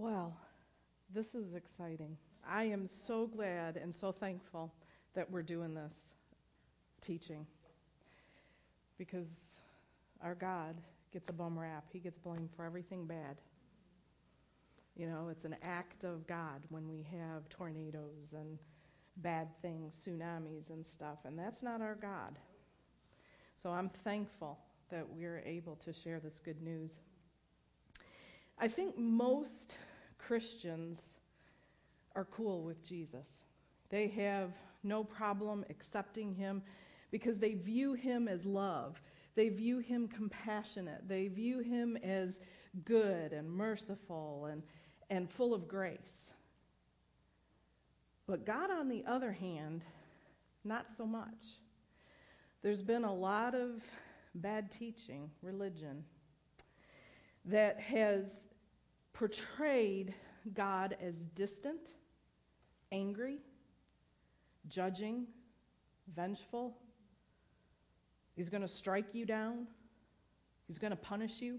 Well, this is exciting. I am so glad and so thankful that we're doing this teaching because our God gets a bum rap. He gets blamed for everything bad. You know, it's an act of God when we have tornadoes and bad things, tsunamis and stuff, and that's not our God. So I'm thankful that we're able to share this good news. I think most Christians are cool with Jesus. They have no problem accepting him because they view him as love. They view him compassionate. They view him as good and merciful and, and full of grace. But God, on the other hand, not so much. There's been a lot of bad teaching, religion, that has portrayed God as distant, angry, judging, vengeful. He's going to strike you down. He's going to punish you.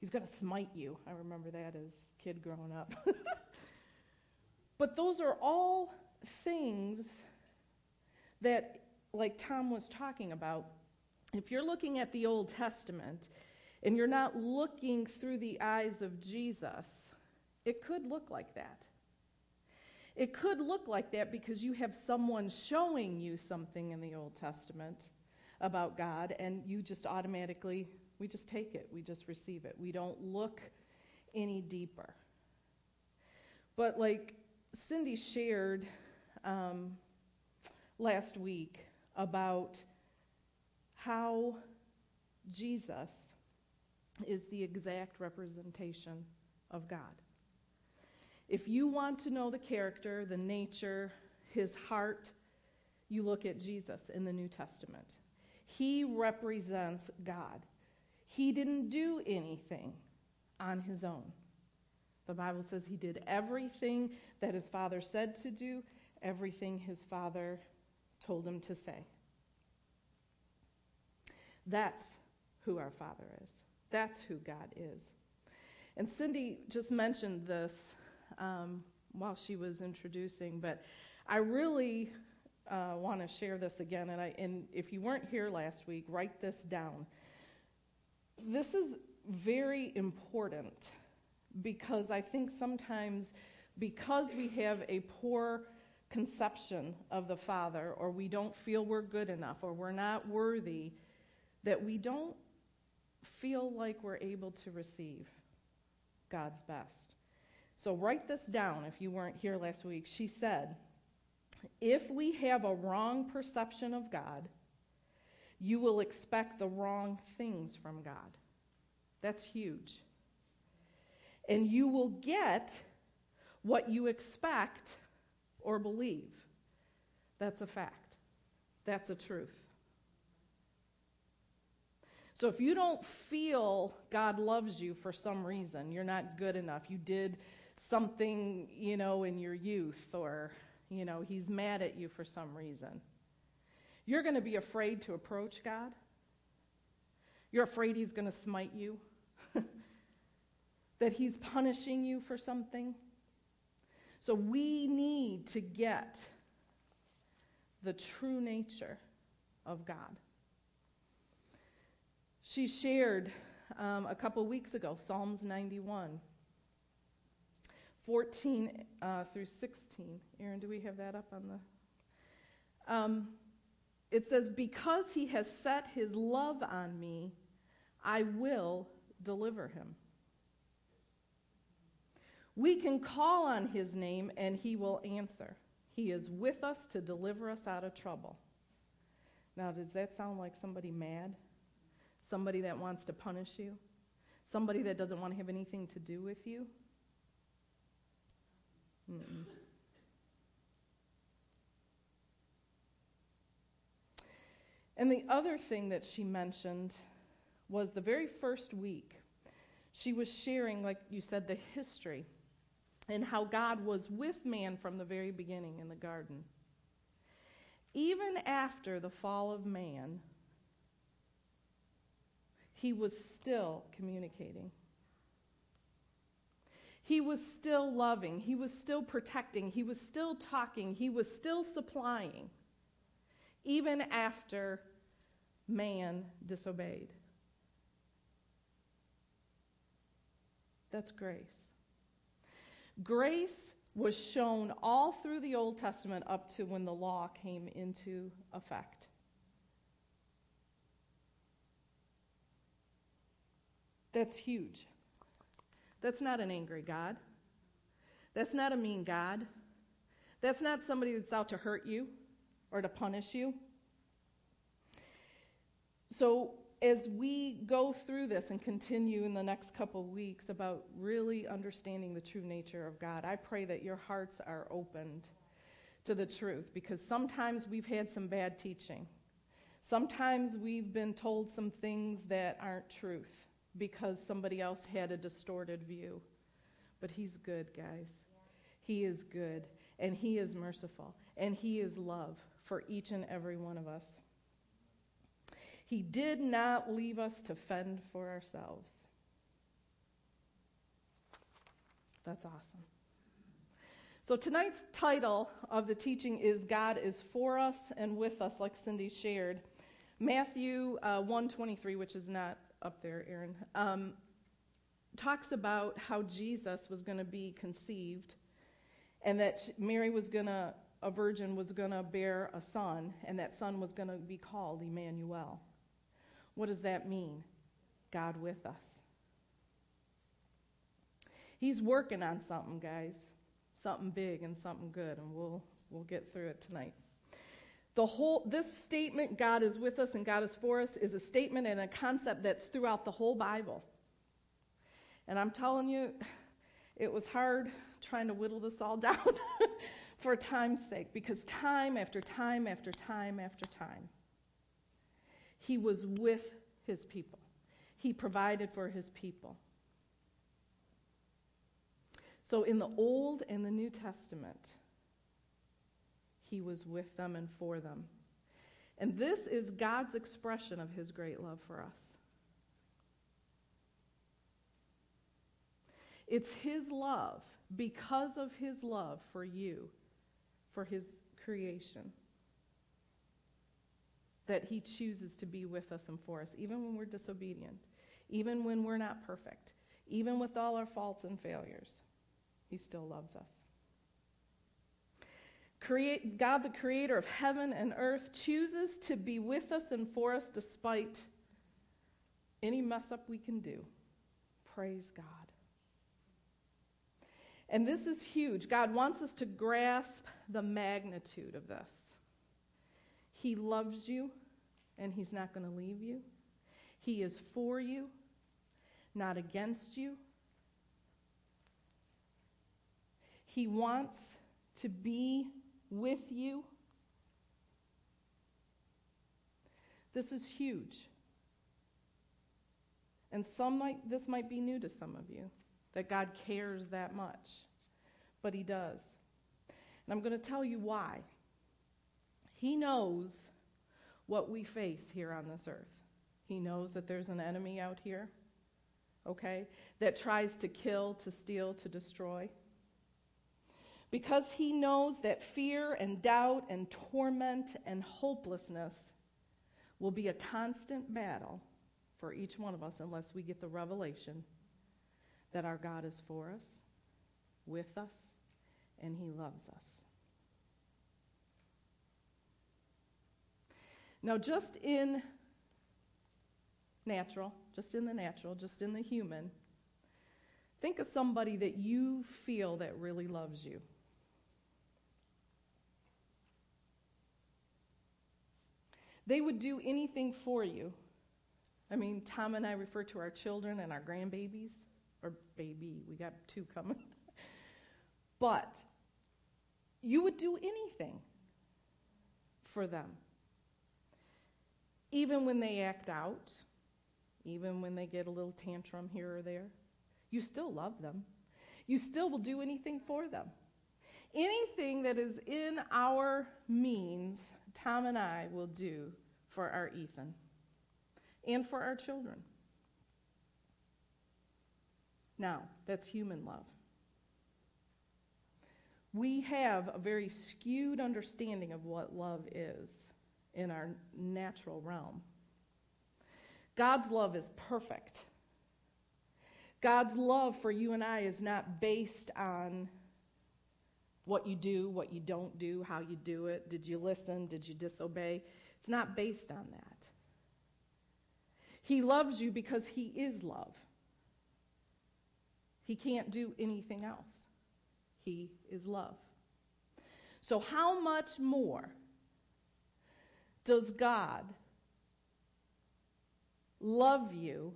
He's going to smite you. I remember that as a kid growing up. but those are all things that, like Tom was talking about, if you're looking at the Old Testament and you're not looking through the eyes of Jesus, it could look like that. It could look like that because you have someone showing you something in the Old Testament about God, and you just automatically, we just take it, we just receive it. We don't look any deeper. But like Cindy shared um, last week about how Jesus is the exact representation of God. If you want to know the character, the nature, his heart, you look at Jesus in the New Testament. He represents God. He didn't do anything on his own. The Bible says he did everything that his father said to do, everything his father told him to say. That's who our Father is. That's who God is. And Cindy just mentioned this um, while she was introducing, but I really uh, want to share this again. And, I, and if you weren't here last week, write this down. This is very important because I think sometimes because we have a poor conception of the Father, or we don't feel we're good enough, or we're not worthy, that we don't feel like we're able to receive God's best. So write this down if you weren't here last week. She said, If we have a wrong perception of God, you will expect the wrong things from God. That's huge. And you will get what you expect or believe. That's a fact. That's a truth. So if you don't feel God loves you for some reason, you're not good enough, you did something, you know, in your youth, or, you know, He's mad at you for some reason, you're going to be afraid to approach God. You're afraid He's going to smite you, that He's punishing you for something. So we need to get the true nature of God. She shared um, a couple weeks ago Psalms 91, 14 uh, through 16. Aaron, do we have that up on the. Um, it says, Because he has set his love on me, I will deliver him. We can call on his name and he will answer. He is with us to deliver us out of trouble. Now, does that sound like somebody mad? Somebody that wants to punish you? Somebody that doesn't want to have anything to do with you? Mm-mm. And the other thing that she mentioned was the very first week, she was sharing, like you said, the history and how God was with man from the very beginning in the garden. Even after the fall of man, he was still communicating. He was still loving, he was still protecting, he was still talking, he was still supplying, even after man disobeyed. That's grace. Grace was shown all through the Old Testament up to when the law came into effect. That's huge. That's not an angry God. That's not a mean God. That's not somebody that's out to hurt you or to punish you. So, as we go through this and continue in the next couple weeks about really understanding the true nature of God, I pray that your hearts are opened to the truth because sometimes we've had some bad teaching. Sometimes we've been told some things that aren't truth because somebody else had a distorted view. But He's good, guys. He is good, and He is merciful, and He is love for each and every one of us. He did not leave us to fend for ourselves. That's awesome. So tonight's title of the teaching is God is for us and with us, like Cindy shared. Matthew uh, 123, which is not up there, Aaron, um, talks about how Jesus was going to be conceived and that Mary was going to, a virgin was going to bear a son, and that son was going to be called Emmanuel. What does that mean? God with us. He's working on something, guys. Something big and something good, and we'll, we'll get through it tonight. The whole, this statement, God is with us and God is for us, is a statement and a concept that's throughout the whole Bible. And I'm telling you, it was hard trying to whittle this all down for time's sake, because time after time after time after time, he was with his people. He provided for his people. So in the Old and the New Testament, he was with them and for them. And this is God's expression of his great love for us. It's his love, because of his love for you, for his creation that He chooses to be with us and for us, even when we're disobedient, even when we're not perfect, even with all our faults and failures. He still loves us. Create, God, the creator of heaven and earth, chooses to be with us and for us despite any mess up we can do. Praise God. And this is huge. God wants us to grasp the magnitude of this. He loves you, and He's not going to leave you. He is for you, not against you. He wants to be with you. This is huge. And some might this might be new to some of you that God cares that much. But he does. And I'm going to tell you why. He knows what we face here on this earth. He knows that there's an enemy out here, okay, that tries to kill, to steal, to destroy. Because he knows that fear and doubt and torment and hopelessness will be a constant battle for each one of us unless we get the revelation that our God is for us, with us, and he loves us. Now, just in natural, just in the natural, just in the human, think of somebody that you feel that really loves you. They would do anything for you. I mean, Tom and I refer to our children and our grandbabies, or baby, we got two coming. but you would do anything for them even when they act out, even when they get a little tantrum here or there, you still love them. You still will do anything for them. Anything that is in our means, Tom and I will do for our Ethan and for our children. Now, that's human love. We have a very skewed understanding of what love is in our natural realm. God's love is perfect. God's love for you and I is not based on what you do, what you don't do, how you do it. Did you listen? Did you disobey? It's not based on that. He loves you because He is love. He can't do anything else. He is love. So, how much more does God love you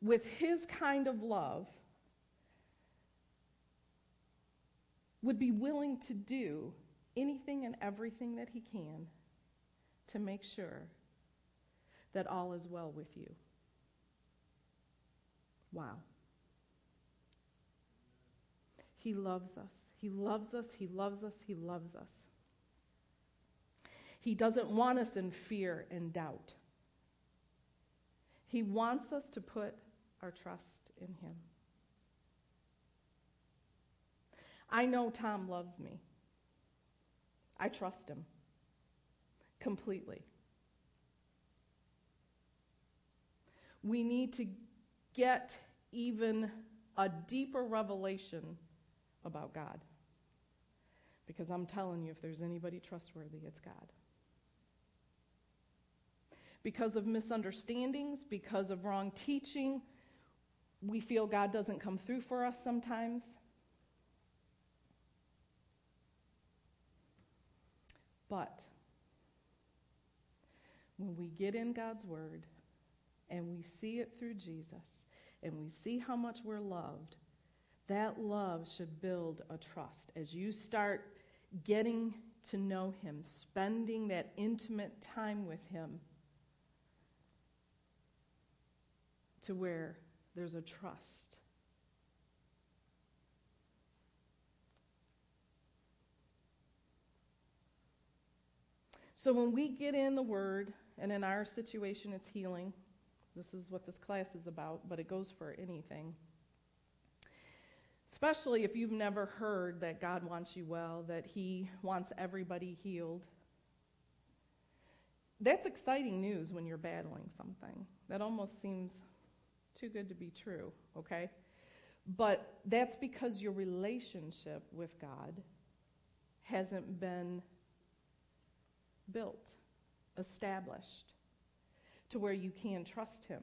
with His kind of love? Would be willing to do anything and everything that He can to make sure that all is well with you. Wow. He loves us. He loves us. He loves us. He loves us. He doesn't want us in fear and doubt. He wants us to put our trust in Him. I know Tom loves me. I trust him completely. We need to get even a deeper revelation about God. Because I'm telling you, if there's anybody trustworthy, it's God. Because of misunderstandings, because of wrong teaching, we feel God doesn't come through for us sometimes. But when we get in God's Word and we see it through Jesus and we see how much we're loved, that love should build a trust. As you start getting to know Him, spending that intimate time with Him, to where there's a trust. So when we get in the Word, and in our situation it's healing, this is what this class is about, but it goes for anything. Especially if you've never heard that God wants you well, that He wants everybody healed. That's exciting news when you're battling something. That almost seems too good to be true, okay? But that's because your relationship with God hasn't been built, established, to where you can trust Him.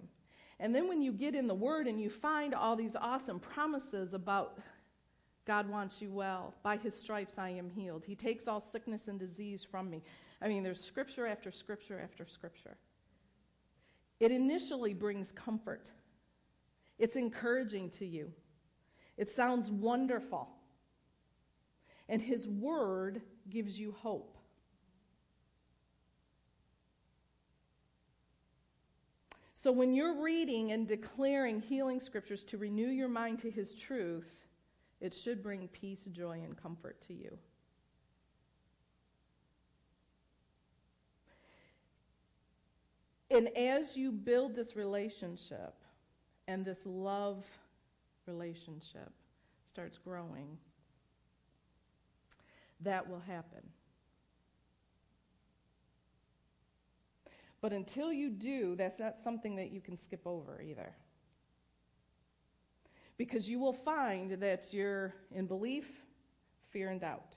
And then when you get in the Word and you find all these awesome promises about God wants you well, by His stripes I am healed, He takes all sickness and disease from me. I mean, there's scripture after scripture after scripture. It initially brings comfort, it's encouraging to you, it sounds wonderful. And His Word gives you hope. So when you're reading and declaring healing scriptures to renew your mind to his truth, it should bring peace, joy, and comfort to you. And as you build this relationship and this love relationship starts growing, that will happen. But until you do, that's not something that you can skip over either. Because you will find that you're in belief, fear, and doubt.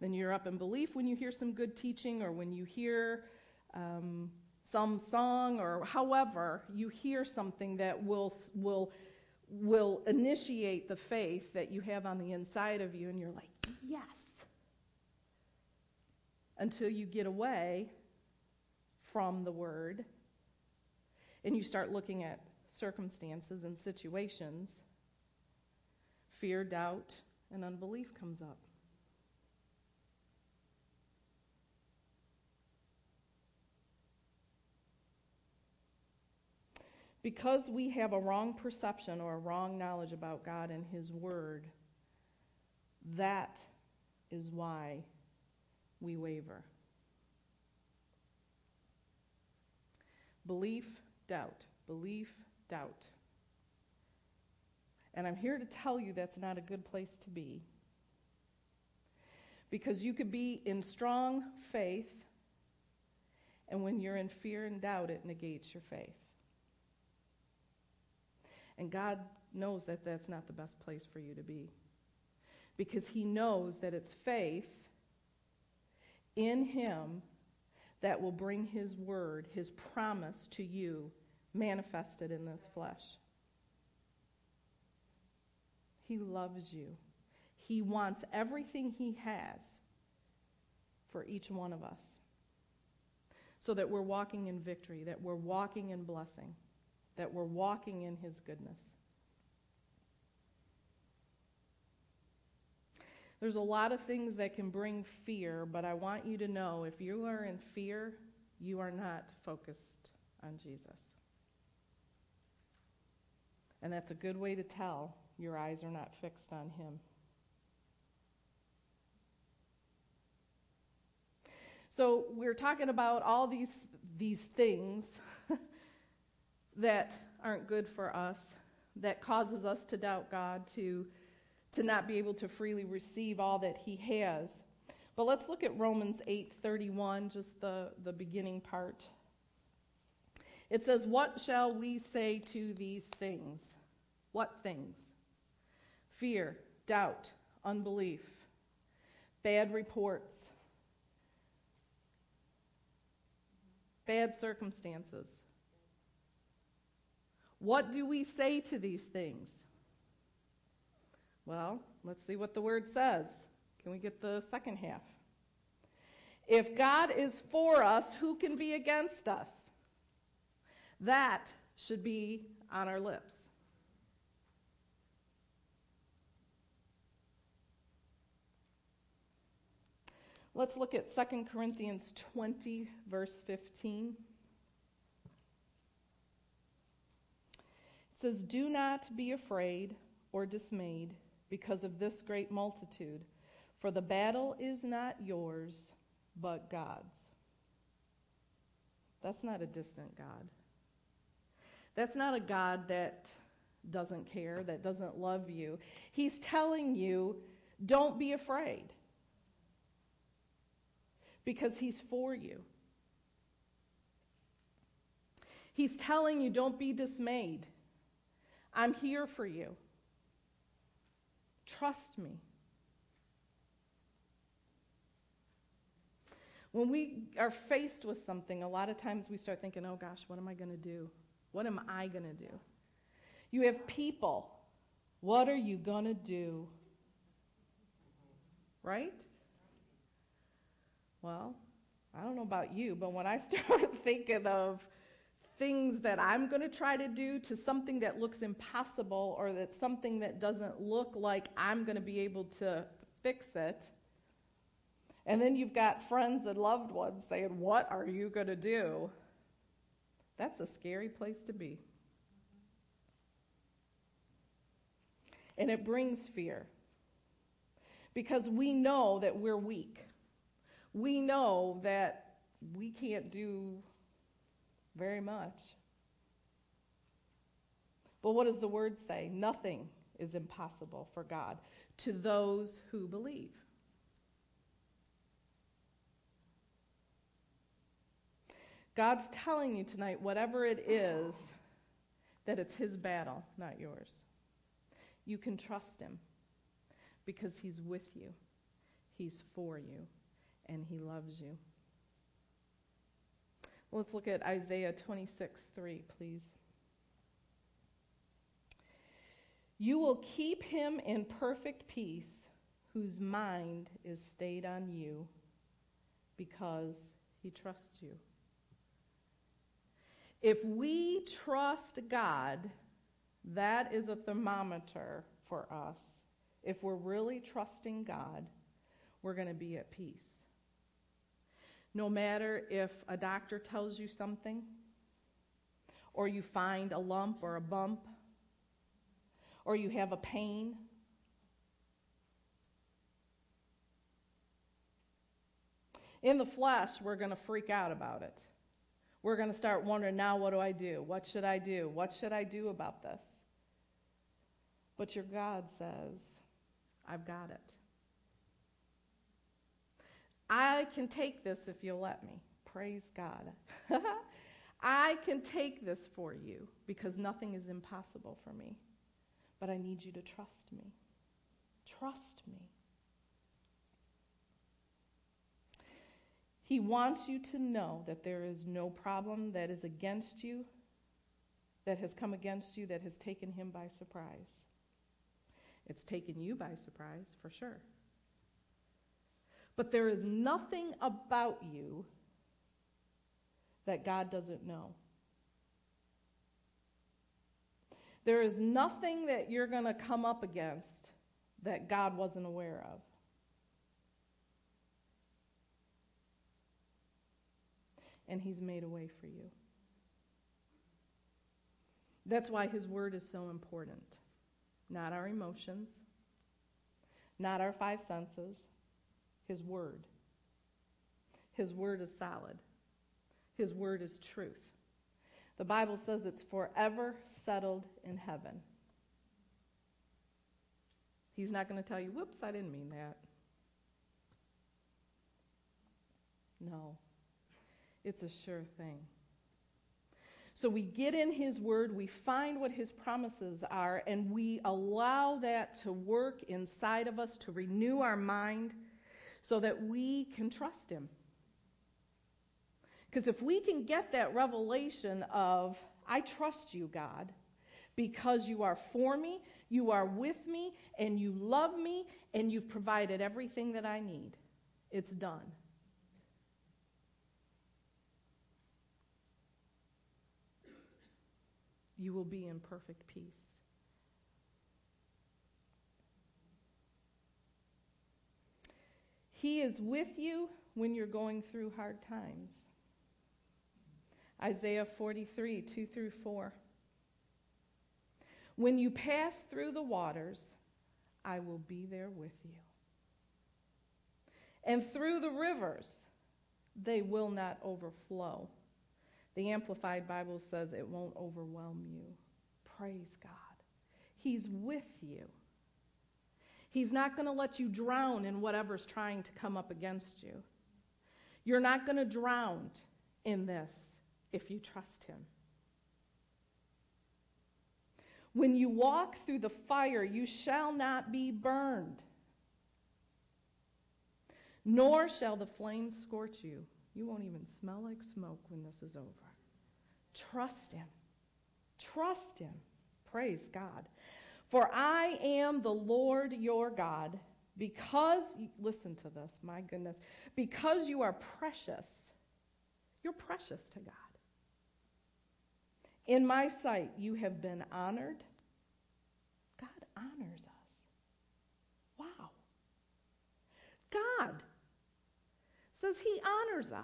Then you're up in belief when you hear some good teaching or when you hear um, some song or however you hear something that will, will, will initiate the faith that you have on the inside of you, and you're like, yes. Until you get away from the Word and you start looking at circumstances and situations, fear, doubt, and unbelief comes up. Because we have a wrong perception or a wrong knowledge about God and His Word, that is why we waver. Belief, doubt. Belief, doubt. And I'm here to tell you that's not a good place to be. Because you could be in strong faith, and when you're in fear and doubt, it negates your faith. And God knows that that's not the best place for you to be. Because He knows that it's faith in Him that will bring His word, His promise to you, manifested in this flesh. He loves you. He wants everything He has for each one of us so that we're walking in victory, that we're walking in blessing, that we're walking in His goodness. There's a lot of things that can bring fear, but I want you to know if you are in fear, you are not focused on Jesus. And that's a good way to tell your eyes are not fixed on Him. So we're talking about all these, these things that aren't good for us, that causes us to doubt God, to, to not be able to freely receive all that He has. But let's look at Romans 8:31, just the, the beginning part. It says, What shall we say to these things? What things? Fear, doubt, unbelief, bad reports bad circumstances. What do we say to these things? Well, let's see what the word says. Can we get the second half? If God is for us, who can be against us? That should be on our lips. Let's look at 2 Corinthians 20, verse 15. It says, Do not be afraid or dismayed because of this great multitude, for the battle is not yours, but God's. That's not a distant God. That's not a God that doesn't care, that doesn't love you. He's telling you, don't be afraid because He's for you. He's telling you, don't be dismayed. I'm here for you. Trust me. When we are faced with something, a lot of times we start thinking, oh gosh, what am I going to do? What am I going to do? You have people. What are you going to do? Right? Well, I don't know about you, but when I start thinking of things that I'm going to try to do to something that looks impossible or that's something that doesn't look like I'm going to be able to fix it, and then you've got friends and loved ones saying, What are you going to do? That's a scary place to be. And it brings fear because we know that we're weak we know that we can't do very much. But what does the word say? Nothing is impossible for God to those who believe. God's telling you tonight, whatever it is, that it's His battle, not yours. You can trust Him because He's with you, He's for you and he loves you. Let's look at Isaiah 26 3, please. You will keep him in perfect peace whose mind is stayed on you because he trusts you. If we trust God, that is a thermometer for us. If we're really trusting God, we're going to be at peace. No matter if a doctor tells you something, or you find a lump or a bump, or you have a pain. In the flesh, we're going to freak out about it. We're going to start wondering now, what do I do? What should I do? What should I do about this? But your God says, I've got it. I can take this if you'll let me. Praise God. I can take this for you because nothing is impossible for me. But I need you to trust me. Trust me. He wants you to know that there is no problem that is against you, that has come against you, that has taken him by surprise. It's taken you by surprise, for sure. But there is nothing about you that God doesn't know. There is nothing that you're going to come up against that God wasn't aware of. And He's made a way for you. That's why His Word is so important. Not our emotions, not our five senses, His Word. His Word is solid, His Word is truth. The Bible says it's forever settled in heaven. He's not going to tell you, whoops, I didn't mean that. No, it's a sure thing. So we get in His Word, we find what His promises are, and we allow that to work inside of us to renew our mind so that we can trust Him. Because if we can get that revelation of, I trust you, God, because you are for me, you are with me, and you love me, and you've provided everything that I need, it's done. You will be in perfect peace. He is with you when you're going through hard times. Isaiah 43, 2 through 4. When you pass through the waters, I will be there with you. And through the rivers, they will not overflow. The Amplified Bible says it won't overwhelm you. Praise God. He's with you. He's not going to let you drown in whatever's trying to come up against you. You're not going to drown in this if you trust Him. When you walk through the fire, you shall not be burned, nor shall the flames scorch you. You won't even smell like smoke when this is over. Trust Him. Trust Him. Praise God. For I am the Lord your God. Because, listen to this, my goodness, because you are precious, you're precious to God. In my sight, you have been honored. God honors us. Wow. God says He honors us.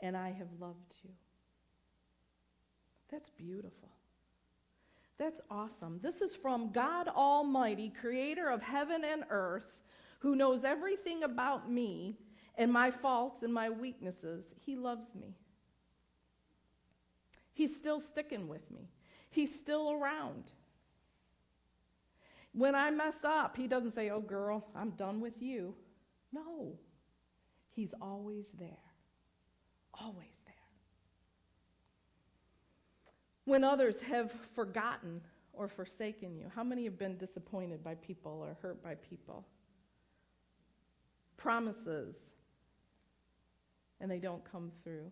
And I have loved you. That's beautiful. That's awesome. This is from God Almighty, creator of heaven and earth, who knows everything about me and my faults and my weaknesses. He loves me. He's still sticking with me, He's still around. When I mess up, He doesn't say, Oh, girl, I'm done with you. No, He's always there. Always there. When others have forgotten or forsaken you, how many have been disappointed by people or hurt by people? Promises and they don't come through.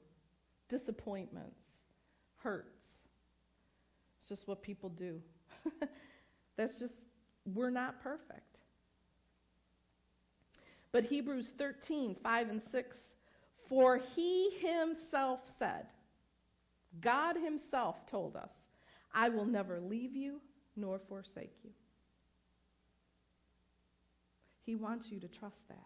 Disappointments, hurts. It's just what people do. That's just, we're not perfect. But Hebrews 13, 5 and 6, for he himself said, God himself told us, I will never leave you nor forsake you. He wants you to trust that.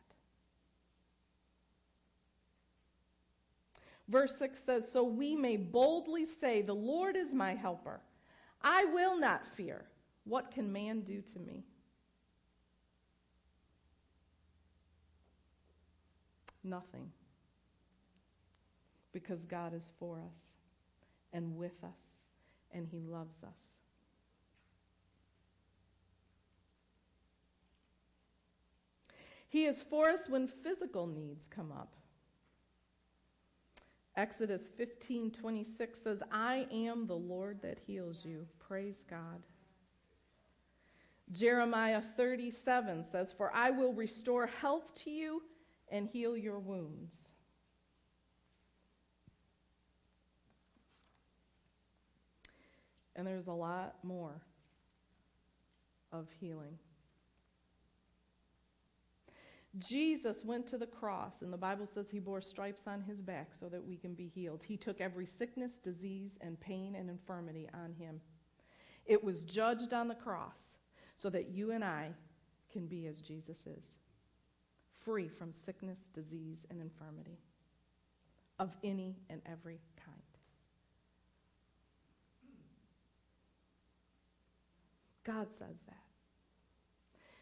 Verse 6 says, So we may boldly say, The Lord is my helper. I will not fear. What can man do to me? Nothing. Because God is for us and with us, and He loves us. He is for us when physical needs come up. Exodus 15:26 says, "I am the Lord that heals you." Praise God. Jeremiah 37 says, "For I will restore health to you and heal your wounds." And there's a lot more of healing. Jesus went to the cross, and the Bible says he bore stripes on his back so that we can be healed. He took every sickness, disease, and pain and infirmity on him. It was judged on the cross so that you and I can be as Jesus is free from sickness, disease, and infirmity of any and every kind. God says that.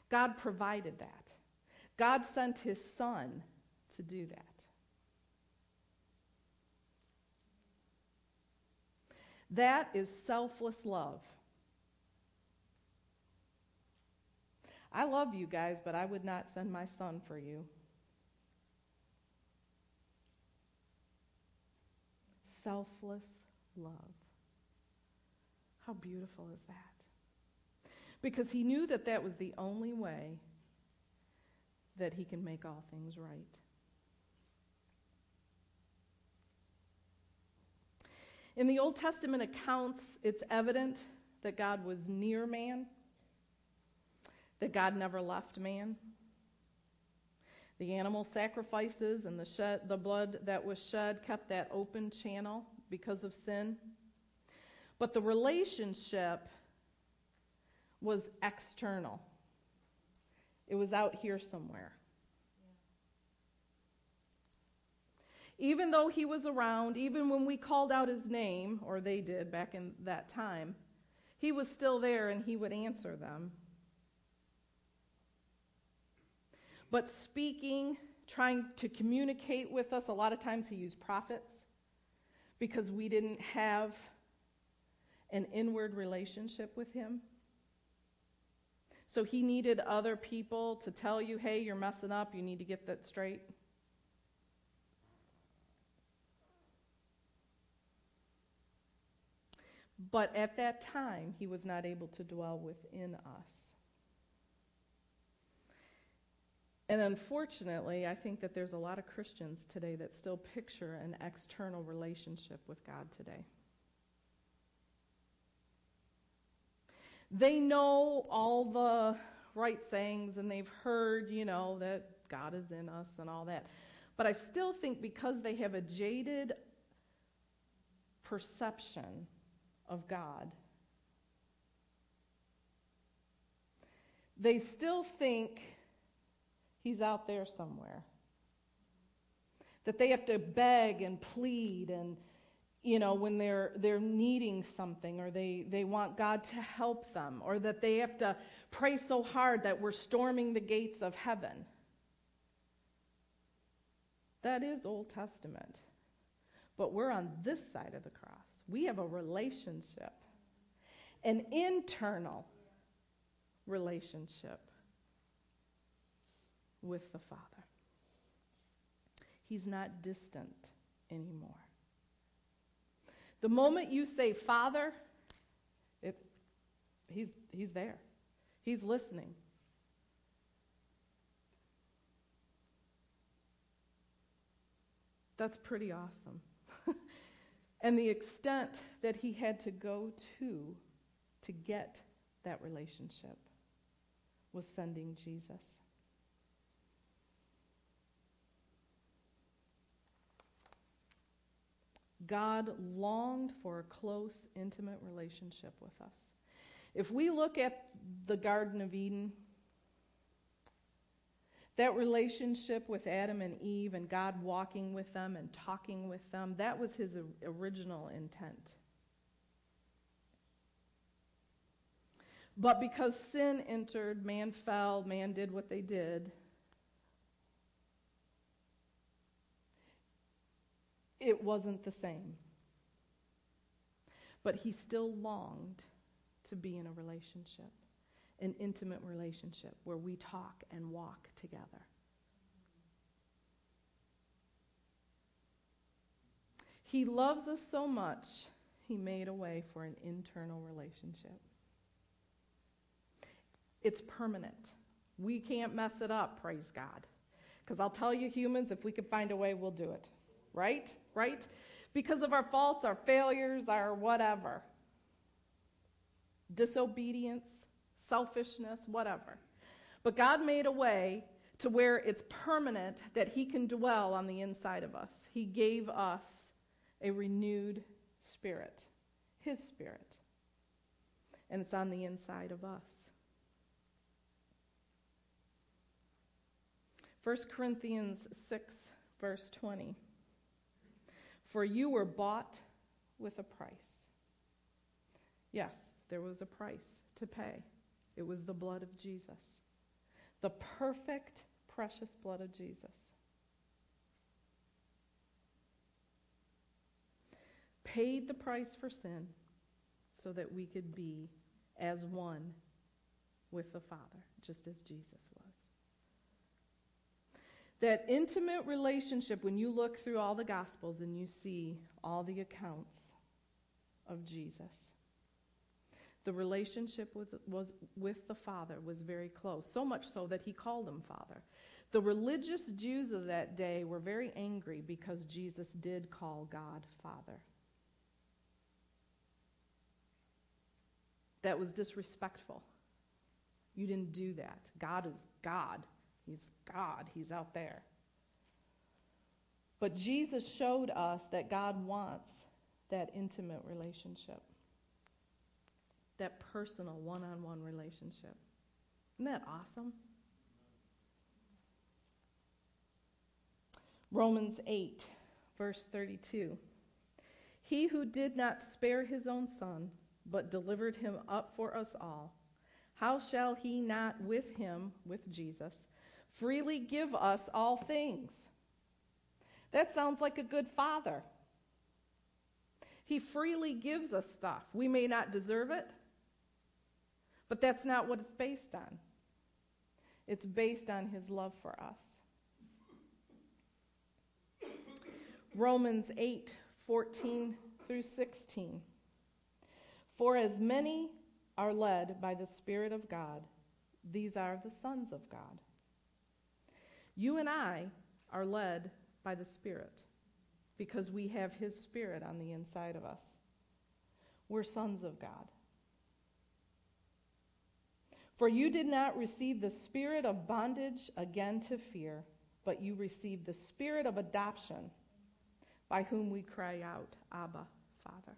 God provided that. God sent his son to do that. That is selfless love. I love you guys, but I would not send my son for you. Selfless love. How beautiful is that? Because he knew that that was the only way that he can make all things right. In the Old Testament accounts, it's evident that God was near man, that God never left man. The animal sacrifices and the, shed, the blood that was shed kept that open channel because of sin. But the relationship was external. It was out here somewhere. Even though he was around, even when we called out his name, or they did back in that time, he was still there and he would answer them. But speaking, trying to communicate with us, a lot of times he used prophets because we didn't have an inward relationship with him. So he needed other people to tell you, hey, you're messing up, you need to get that straight. But at that time, he was not able to dwell within us. And unfortunately, I think that there's a lot of Christians today that still picture an external relationship with God today. They know all the right sayings and they've heard, you know, that God is in us and all that. But I still think because they have a jaded perception of God, they still think he's out there somewhere. That they have to beg and plead and you know, when they're, they're needing something or they, they want God to help them or that they have to pray so hard that we're storming the gates of heaven. That is Old Testament. But we're on this side of the cross. We have a relationship, an internal relationship with the Father. He's not distant anymore. The moment you say, Father, it, he's, he's there. He's listening. That's pretty awesome. and the extent that he had to go to to get that relationship was sending Jesus. God longed for a close, intimate relationship with us. If we look at the Garden of Eden, that relationship with Adam and Eve and God walking with them and talking with them, that was his original intent. But because sin entered, man fell, man did what they did, it wasn't the same. But he still longed to be in a relationship. an intimate relationship where we talk and walk together. He loves us so much, he made a way for an internal relationship. It's permanent. We can't mess it up, praise God. Because I'll tell you, humans, if we could find a way, we'll do it. Right? Right? Because of our faults, our failures, our whatever disobedience, selfishness, whatever. But God made a way to where it's permanent that He can dwell on the inside of us. He gave us a renewed spirit, His spirit. And it's on the inside of us. 1 Corinthians 6, verse 20. For you were bought with a price. Yes, there was a price to pay. It was the blood of Jesus, the perfect, precious blood of Jesus. Paid the price for sin so that we could be as one with the Father, just as Jesus was. That intimate relationship, when you look through all the Gospels and you see all the accounts of Jesus, the relationship with, was, with the Father was very close, so much so that he called him Father. The religious Jews of that day were very angry because Jesus did call God Father. That was disrespectful. You didn't do that. God is God. He's God, He's out there. But Jesus showed us that God wants that intimate relationship, that personal one on one relationship. Isn't that awesome? Romans 8, verse 32. He who did not spare his own son, but delivered him up for us all, how shall he not with him, with Jesus, freely give us all things. That sounds like a good father. He freely gives us stuff. We may not deserve it, but that's not what it's based on. It's based on his love for us. Romans 8 14 through 16. For as many are led by the Spirit of God, these are the sons of God. You and I are led by the Spirit because we have His Spirit on the inside of us. We're sons of God. For you did not receive the spirit of bondage again to fear, but you received the spirit of adoption, by whom we cry out, Abba, Father.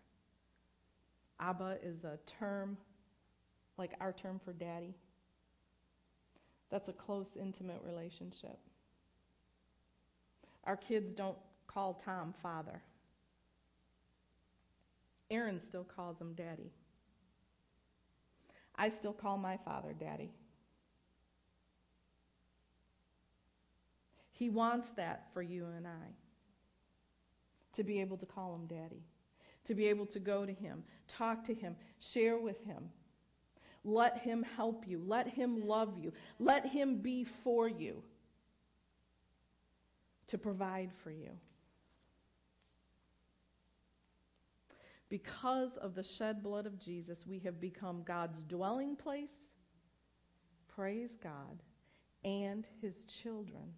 Abba is a term like our term for daddy. That's a close, intimate relationship. Our kids don't call Tom father. Aaron still calls him daddy. I still call my father daddy. He wants that for you and I to be able to call him daddy, to be able to go to him, talk to him, share with him, let Him help you. Let Him love you. Let Him be for you to provide for you. Because of the shed blood of Jesus, we have become God's dwelling place, praise God, and His children.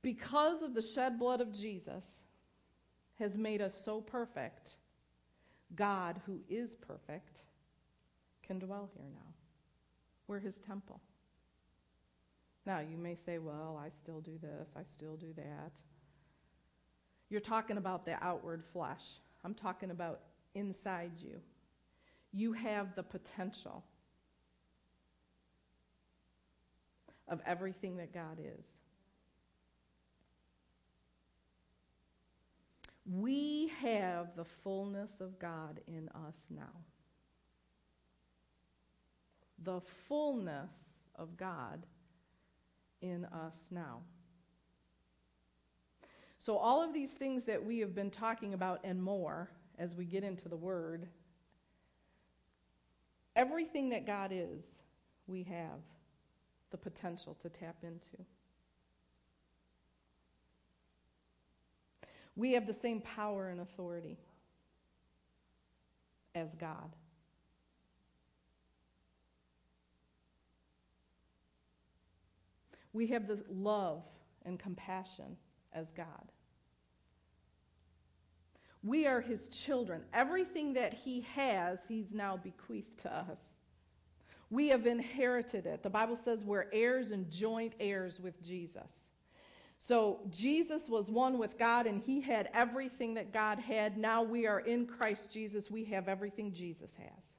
Because of the shed blood of Jesus, has made us so perfect, God, who is perfect, can dwell here now. We're his temple. Now, you may say, well, I still do this, I still do that. You're talking about the outward flesh. I'm talking about inside you. You have the potential of everything that God is. We have the fullness of God in us now. The fullness of God in us now. So, all of these things that we have been talking about and more as we get into the Word, everything that God is, we have the potential to tap into. We have the same power and authority as God. We have the love and compassion as God. We are his children. Everything that he has, he's now bequeathed to us. We have inherited it. The Bible says we're heirs and joint heirs with Jesus. So Jesus was one with God and he had everything that God had. Now we are in Christ Jesus. We have everything Jesus has.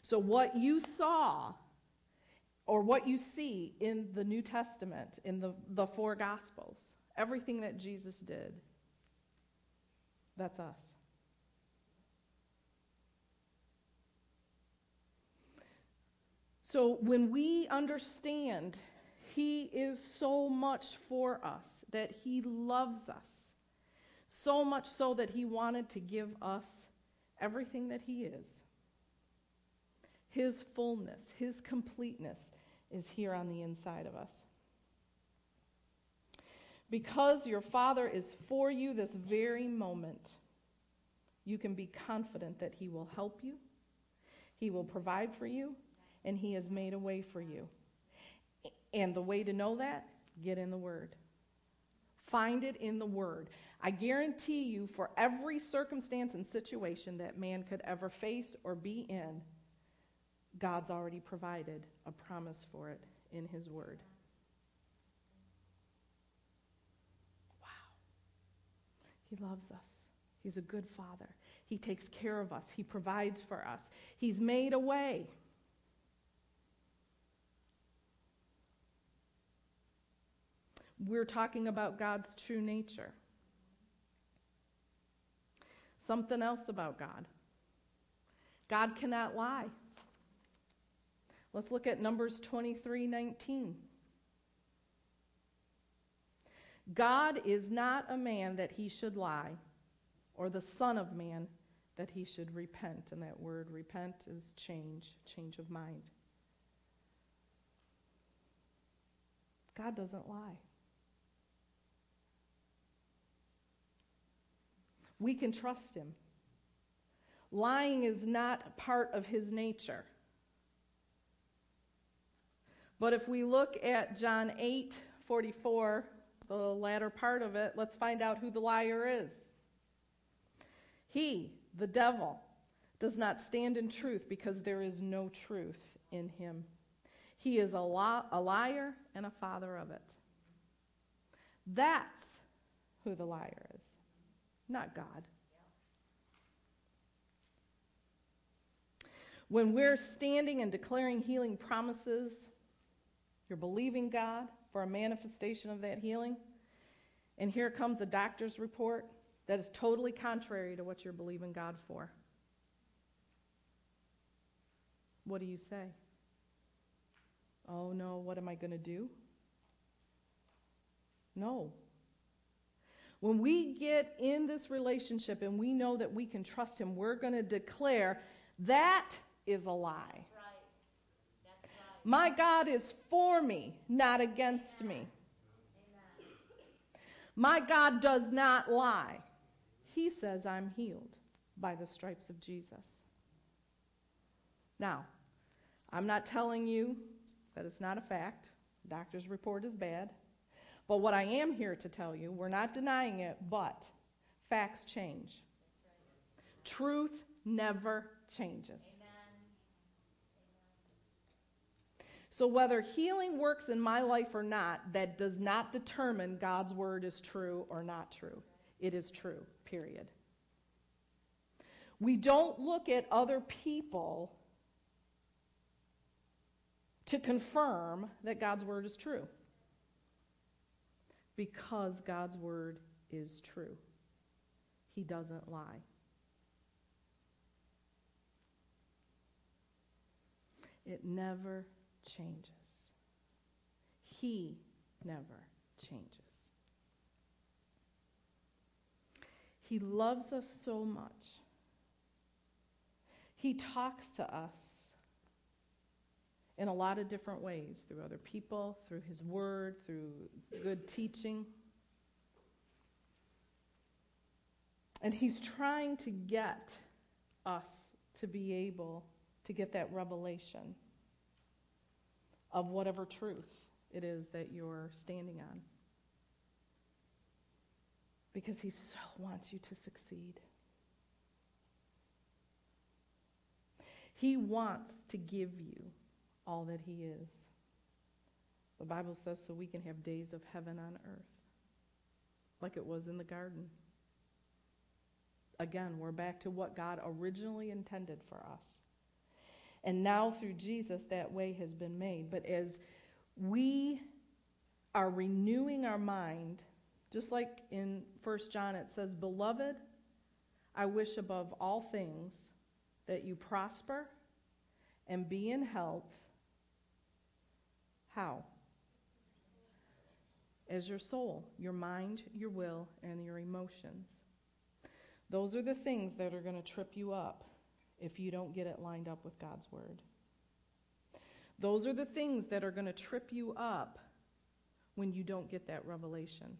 So what you saw or what you see in the New Testament, in the, the four Gospels, everything that Jesus did, that's us. So when we understand He is so much for us, that He loves us, so much so that He wanted to give us everything that He is, His fullness, His completeness is here on the inside of us. Because your Father is for you this very moment, you can be confident that He will help you, He will provide for you, and He has made a way for you. And the way to know that, get in the Word. Find it in the Word. I guarantee you, for every circumstance and situation that man could ever face or be in, God's already provided a promise for it in His Word. Wow. He loves us. He's a good Father. He takes care of us, He provides for us, He's made a way. We're talking about God's true nature. Something else about God God cannot lie. Let's look at Numbers 23 19. God is not a man that he should lie, or the Son of Man that he should repent. And that word repent is change, change of mind. God doesn't lie. We can trust him. Lying is not part of his nature. But if we look at John 8 44, the latter part of it, let's find out who the liar is. He, the devil, does not stand in truth because there is no truth in him. He is a, li- a liar and a father of it. That's who the liar is, not God. When we're standing and declaring healing promises, you're believing God for a manifestation of that healing, and here comes a doctor's report that is totally contrary to what you're believing God for. What do you say? Oh no, what am I going to do? No. When we get in this relationship and we know that we can trust Him, we're going to declare that is a lie. That's right. That's right. My God is for me, not against me. Amen. My God does not lie. He says, I'm healed by the stripes of Jesus. Now, I'm not telling you that it's not a fact. Doctor's report is bad. But what I am here to tell you, we're not denying it, but facts change. Right. Truth never changes. Amen. So, whether healing works in my life or not, that does not determine God's word is true or not true. It is true period. We don't look at other people to confirm that God's word is true because God's word is true. He doesn't lie. It never changes. He never changes. He loves us so much. He talks to us in a lot of different ways through other people, through His Word, through good teaching. And He's trying to get us to be able to get that revelation of whatever truth it is that you're standing on. Because He so wants you to succeed. He wants to give you all that He is. The Bible says so we can have days of heaven on earth, like it was in the garden. Again, we're back to what God originally intended for us. And now through Jesus, that way has been made. But as we are renewing our mind, just like in 1 John it says, Beloved, I wish above all things that you prosper and be in health. How? As your soul, your mind, your will, and your emotions. Those are the things that are going to trip you up if you don't get it lined up with God's Word. Those are the things that are going to trip you up when you don't get that revelation.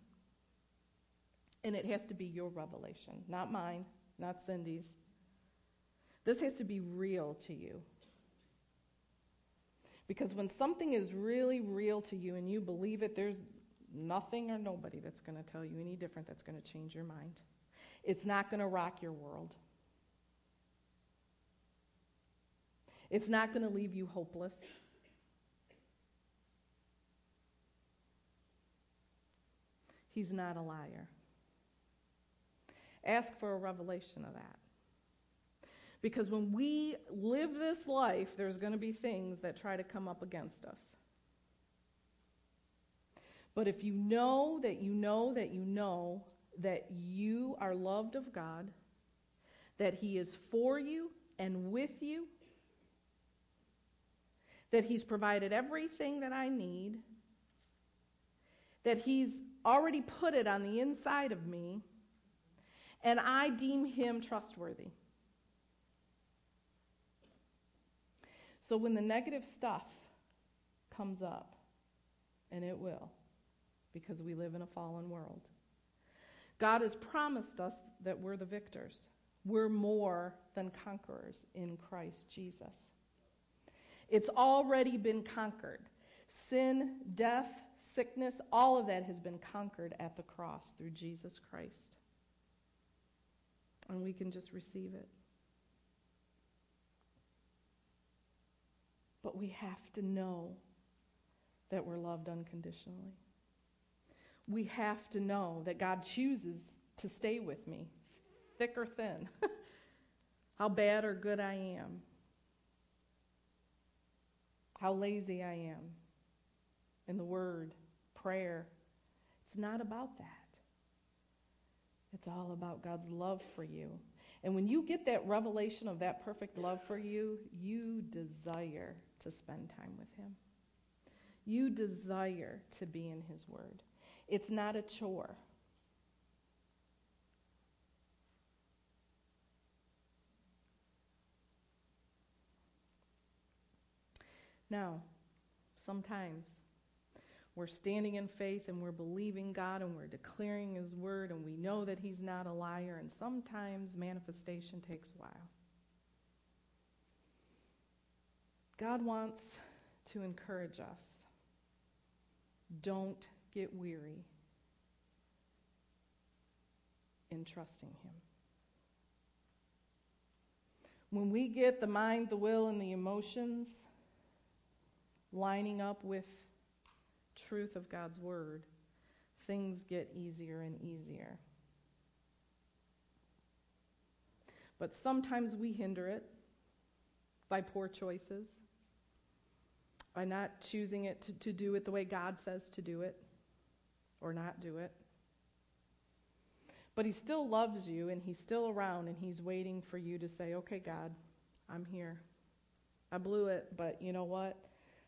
And it has to be your revelation, not mine, not Cindy's. This has to be real to you. Because when something is really real to you and you believe it, there's nothing or nobody that's going to tell you any different that's going to change your mind. It's not going to rock your world. It's not going to leave you hopeless. He's not a liar. Ask for a revelation of that. Because when we live this life, there's going to be things that try to come up against us. But if you know that you know that you know that you are loved of God, that He is for you and with you, that He's provided everything that I need, that He's already put it on the inside of me, and I deem Him trustworthy. So when the negative stuff comes up, and it will, because we live in a fallen world, God has promised us that we're the victors. We're more than conquerors in Christ Jesus. It's already been conquered. Sin, death, sickness, all of that has been conquered at the cross through Jesus Christ. And we can just receive it. But we have to know that we're loved unconditionally. We have to know that God chooses to stay with me, thick or thin, how bad or good I am, how lazy I am in the Word, prayer. It's not about that. It's all about God's love for you. And when you get that revelation of that perfect love for you, you desire to spend time with Him. You desire to be in His Word. It's not a chore. Now, sometimes we're standing in faith and we're believing God and we're declaring His word and we know that He's not a liar, and sometimes manifestation takes a while. God wants to encourage us. Don't get weary in trusting Him. When we get the mind, the will, and the emotions lining up with truth of God's Word, things get easier and easier. But sometimes we hinder it by poor choices by not choosing it to, to do it the way God says to do it or not do it. But He still loves you and He's still around and He's waiting for you to say, okay, God, I'm here. I blew it, but you know what?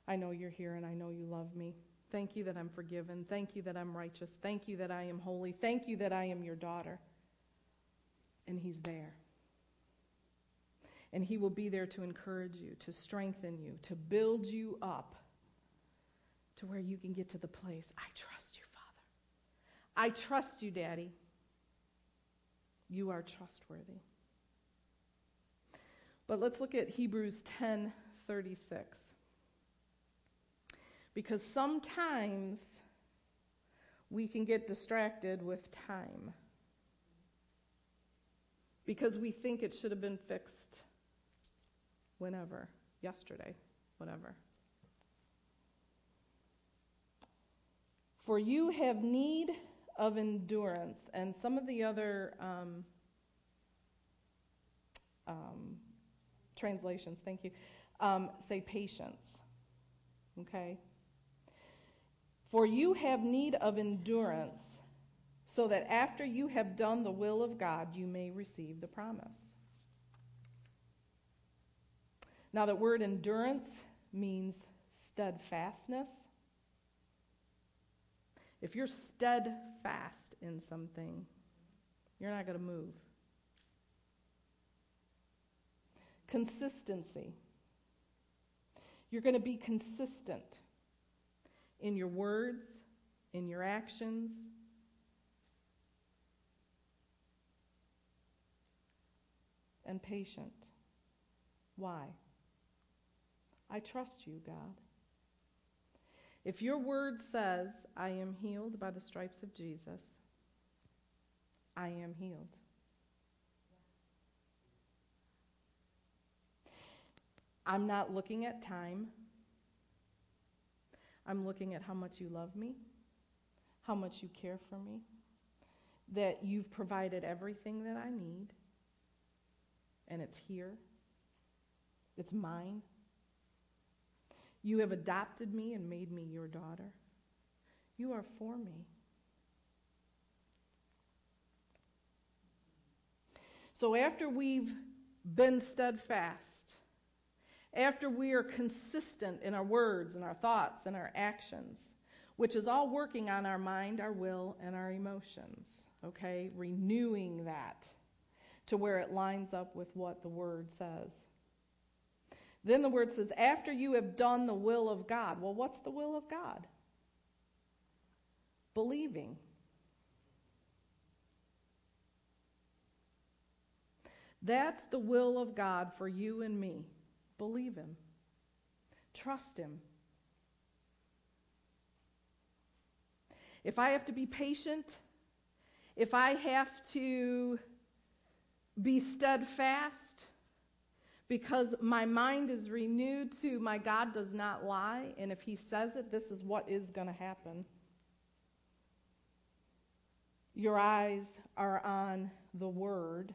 I know you're here and I know you love me. Thank you that I'm forgiven. Thank you that I'm righteous. Thank you that I am holy. Thank you that I am your daughter. And he's there. And He will be there to encourage you, to strengthen you, to build you up to where you can get to the place I trust you, Father. I trust you, Daddy. You are trustworthy. But let's look at Hebrews 10 36. Because sometimes we can get distracted with time because we think it should have been fixed whenever, yesterday, whatever. For you have need of endurance, and some of the other um, um, translations, thank you, um, say patience. Okay? For you have need of endurance, so that after you have done the will of God, you may receive the promise. Now, the word endurance means steadfastness. If you're steadfast in something, you're not going to move. Consistency. You're going to be consistent in your words, in your actions. And patient. Why? I trust you, God. If your word says, I am healed by the stripes of Jesus, I am healed. I'm not looking at time. I'm looking at how much you love me, how much you care for me, that you've provided everything that I need, and it's here, it's mine. You have adopted me and made me your daughter. You are for me. So after we've been steadfast, after we are consistent in our words and our thoughts and our actions, which is all working on our mind, our will, and our emotions, okay? Renewing that to where it lines up with what the Word says. Then the Word says, after you have done the will of God. Well, what's the will of God? Believing. That's the will of God for you and me. Believe Him, trust Him. If I have to be patient, if I have to be steadfast, because my mind is renewed to my God does not lie, and if He says it, this is what is going to happen. Your eyes are on the Word,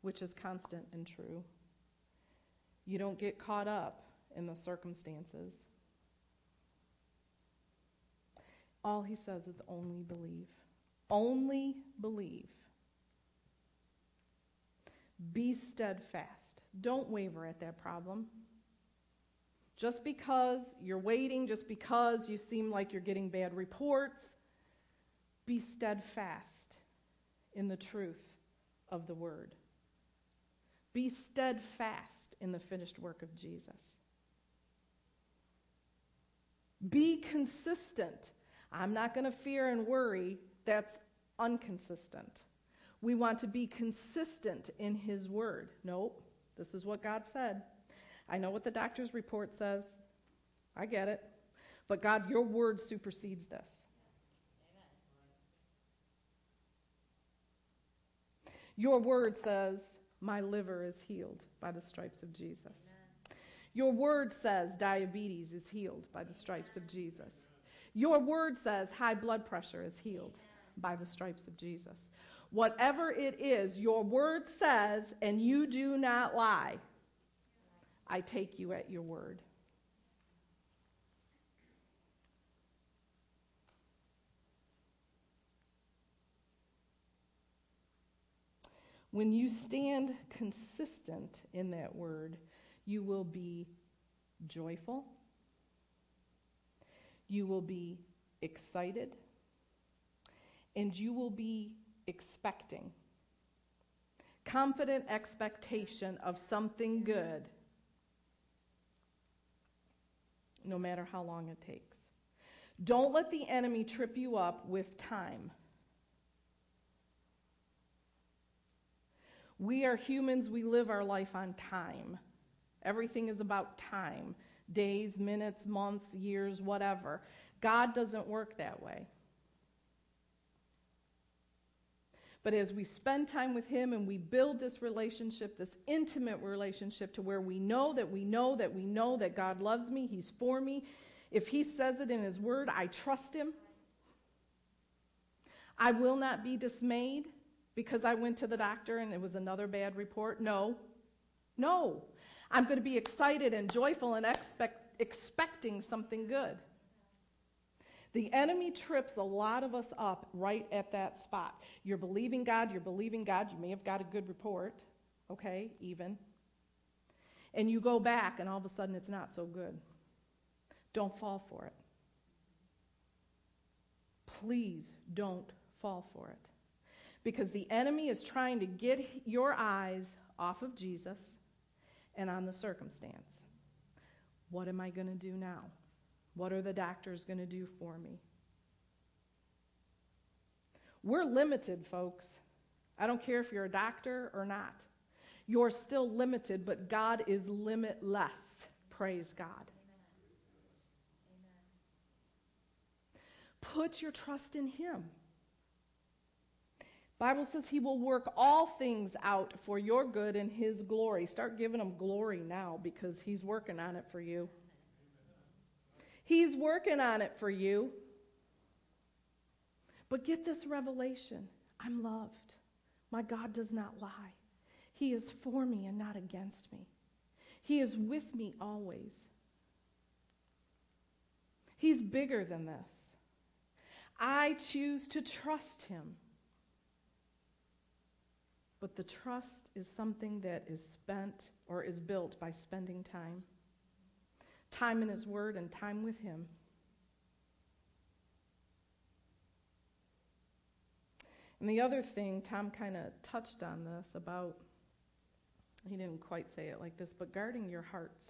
which is constant and true. You don't get caught up in the circumstances. All he says is only believe. Only believe. Be steadfast. Don't waver at that problem. Just because you're waiting, just because you seem like you're getting bad reports, be steadfast in the truth of the word. Be steadfast in the finished work of Jesus. Be consistent. I'm not going to fear and worry. That's inconsistent. We want to be consistent in His word. Nope, this is what God said. I know what the doctor's report says. I get it. But God, your word supersedes this. Your word says, My liver is healed by the stripes of Jesus. Amen. Your word says diabetes is healed by the stripes of Jesus. Your word says high blood pressure is healed by the stripes of Jesus. Whatever it is, your word says, and you do not lie. I take you at your word. When you stand consistent in that word, you will be joyful, you will be excited, and you will be expecting. confident expectation of something good, no matter how long it takes. Don't let the enemy trip you up with time. We are humans, we live our life on time. Everything is about time days, minutes, months, years, whatever. God doesn't work that way. But as we spend time with Him and we build this relationship, this intimate relationship to where we know that we know that we know that God loves me, He's for me. If He says it in His Word, I trust Him. I will not be dismayed because I went to the doctor and it was another bad report. No. No. I'm going to be excited and joyful and expect, expecting something good. The enemy trips a lot of us up right at that spot. You're believing God, you're believing God, you may have got a good report, okay, even. And you go back, and all of a sudden it's not so good. Don't fall for it. Please don't fall for it. Because the enemy is trying to get your eyes off of Jesus and on the circumstance. What am I going to do now? What are the doctors going to do for me? We're limited, folks. I don't care if you're a doctor or not. You're still limited, but God is limitless. Praise God. Amen. Put your trust in Him. Bible says he will work all things out for your good and his glory. Start giving him glory now because he's working on it for you. He's working on it for you. But get this revelation I'm loved. My God does not lie. He is for me and not against me. He is with me always. He's bigger than this. I choose to trust him. But the trust is something that is spent or is built by spending time time in His Word and time with Him. And the other thing, Tom kind of touched on this about, he didn't quite say it like this, but guarding your hearts.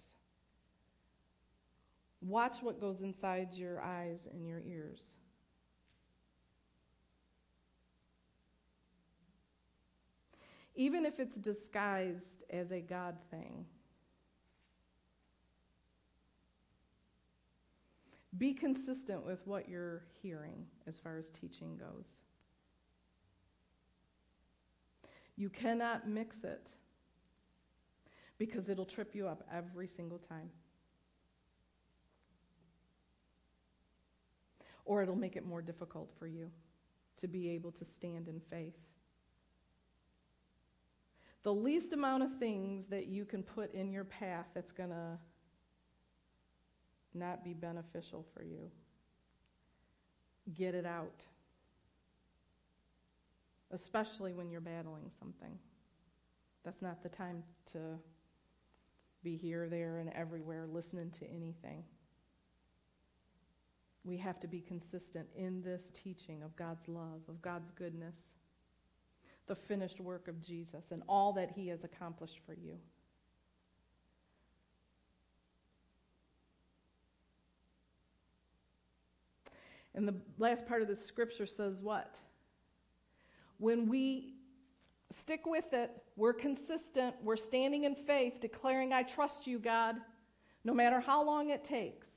Watch what goes inside your eyes and your ears. Even if it's disguised as a God thing. Be consistent with what you're hearing as far as teaching goes. You cannot mix it because it'll trip you up every single time. Or it'll make it more difficult for you to be able to stand in faith. The least amount of things that you can put in your path that's going to not be beneficial for you. Get it out, especially when you're battling something. That's not the time to be here, there, and everywhere listening to anything. We have to be consistent in this teaching of God's love, of God's goodness, the finished work of Jesus, and all that He has accomplished for you. And the last part of the scripture says what? When we stick with it, we're consistent, we're standing in faith, declaring, I trust you, God, no matter how long it takes.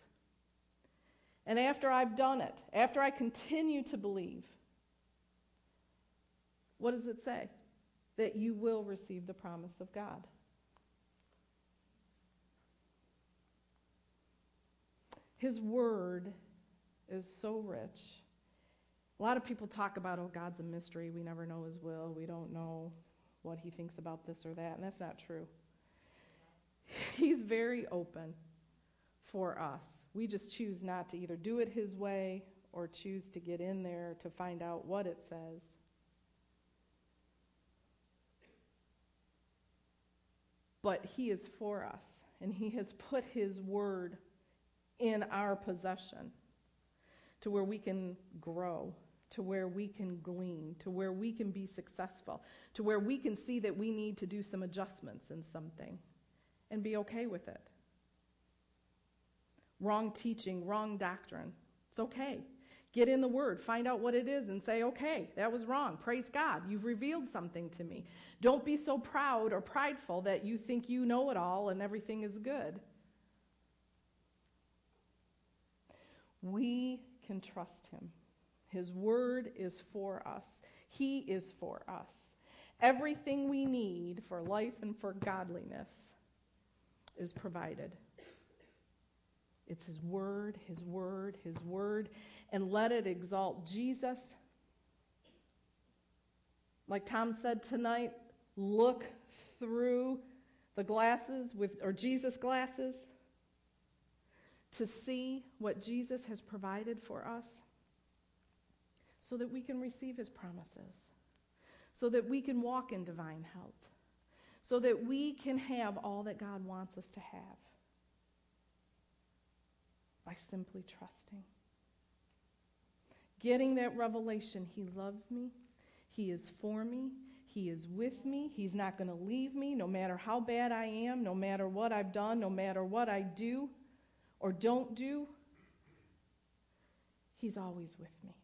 And after I've done it, after I continue to believe, what does it say? That you will receive the promise of God. His word is so rich. A lot of people talk about, oh, God's a mystery. We never know his will. We don't know what he thinks about this or that. And that's not true. He's very open for us. We just choose not to either do it his way or choose to get in there to find out what it says. But he is for us, and he has put his word in our possession to where we can grow, to where we can glean, to where we can be successful, to where we can see that we need to do some adjustments in something and be okay with it. Wrong teaching, wrong doctrine. It's okay. Get in the Word, find out what it is, and say, okay, that was wrong. Praise God. You've revealed something to me. Don't be so proud or prideful that you think you know it all and everything is good. We can trust Him. His Word is for us, He is for us. Everything we need for life and for godliness is provided. It's His Word, His Word, His Word, and let it exalt Jesus. Like Tom said tonight, look through the glasses with or Jesus glasses to see what Jesus has provided for us so that we can receive his promises, so that we can walk in divine health, so that we can have all that God wants us to have by simply trusting. Getting that revelation, he loves me, he is for me, he is with me, he's not going to leave me no matter how bad I am, no matter what I've done, no matter what I do or don't do. He's always with me.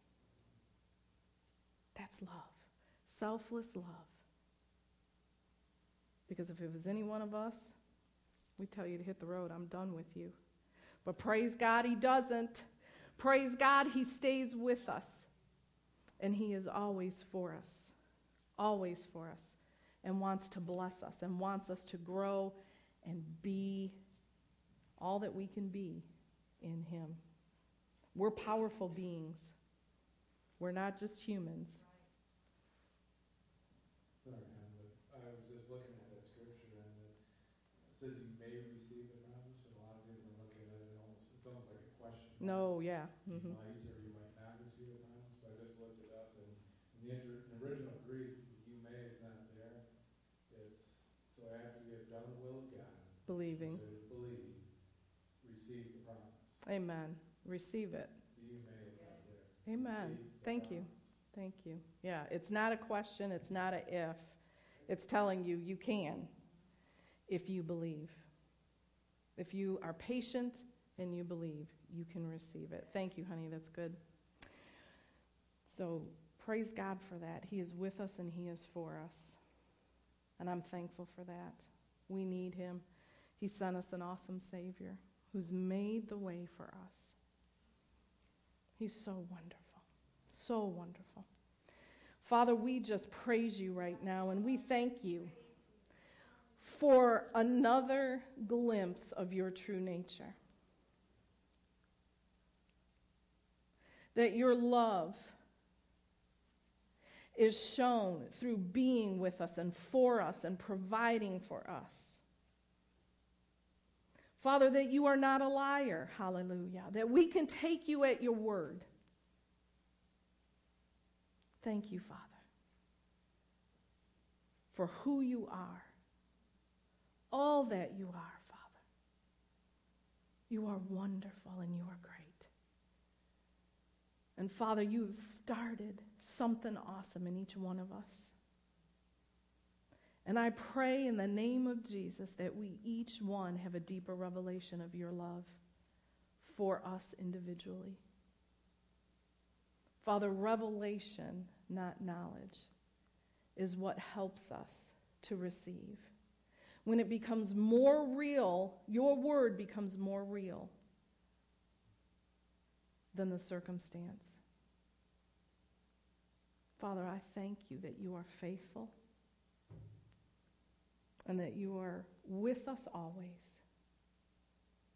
That's love, selfless love. Because if it was any one of us, we tell you to hit the road, I'm done with you. But praise God, He doesn't. Praise God, He stays with us. And He is always for us, always for us, and wants to bless us and wants us to grow and be all that we can be in Him. We're powerful beings, we're not just humans. Sorry, I was just looking at that scripture and it says you may receive the promise, and a lot of people look at it, and almost, it's almost like a question. No, yeah. You hmm might or you might not receive the promise, but I just looked it up, and in the inter- in original Greek, you may is not there. It's, so after you have done the will of God, Believing. so believe, receive the promise. Amen. Receive it. Amen. Receive Thank you. Thank you. Yeah, it's not a question, it's not a if. It's telling you you can if you believe. If you are patient and you believe, you can receive it. Thank you, honey. That's good. So, praise God for that. He is with us and He is for us. And I'm thankful for that. We need Him. He sent us an awesome Savior who's made the way for us. He's so wonderful. So wonderful. Father, we just praise you right now and we thank you for another glimpse of your true nature. That your love is shown through being with us and for us and providing for us. Father, that you are not a liar, hallelujah, that we can take you at your word. Thank you, Father, for who you are, all that you are, Father. You are wonderful and you are great. And Father, you have started something awesome in each one of us. And I pray in the name of Jesus that we each one have a deeper revelation of your love for us individually. Father, revelation, not knowledge, is what helps us to receive. When it becomes more real, your word becomes more real than the circumstance. Father, I thank you that you are faithful and that you are with us always.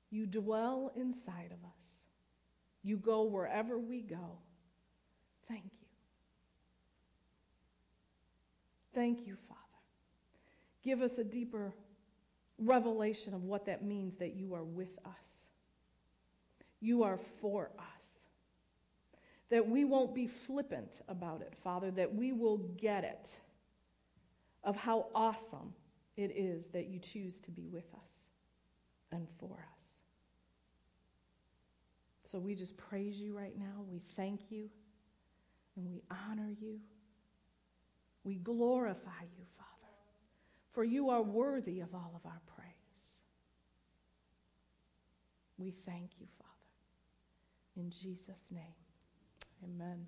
You dwell inside of us. You go wherever we go. Thank you. Thank you, Father. Give us a deeper revelation of what that means that you are with us. You are for us. That we won't be flippant about it, Father, that we will get it of how awesome it is that you choose to be with us and for us. So we just praise you right now. We thank you. and we honor you. We glorify you, Father, for you are worthy of all of our praise. We thank you, Father. In Jesus' name, amen.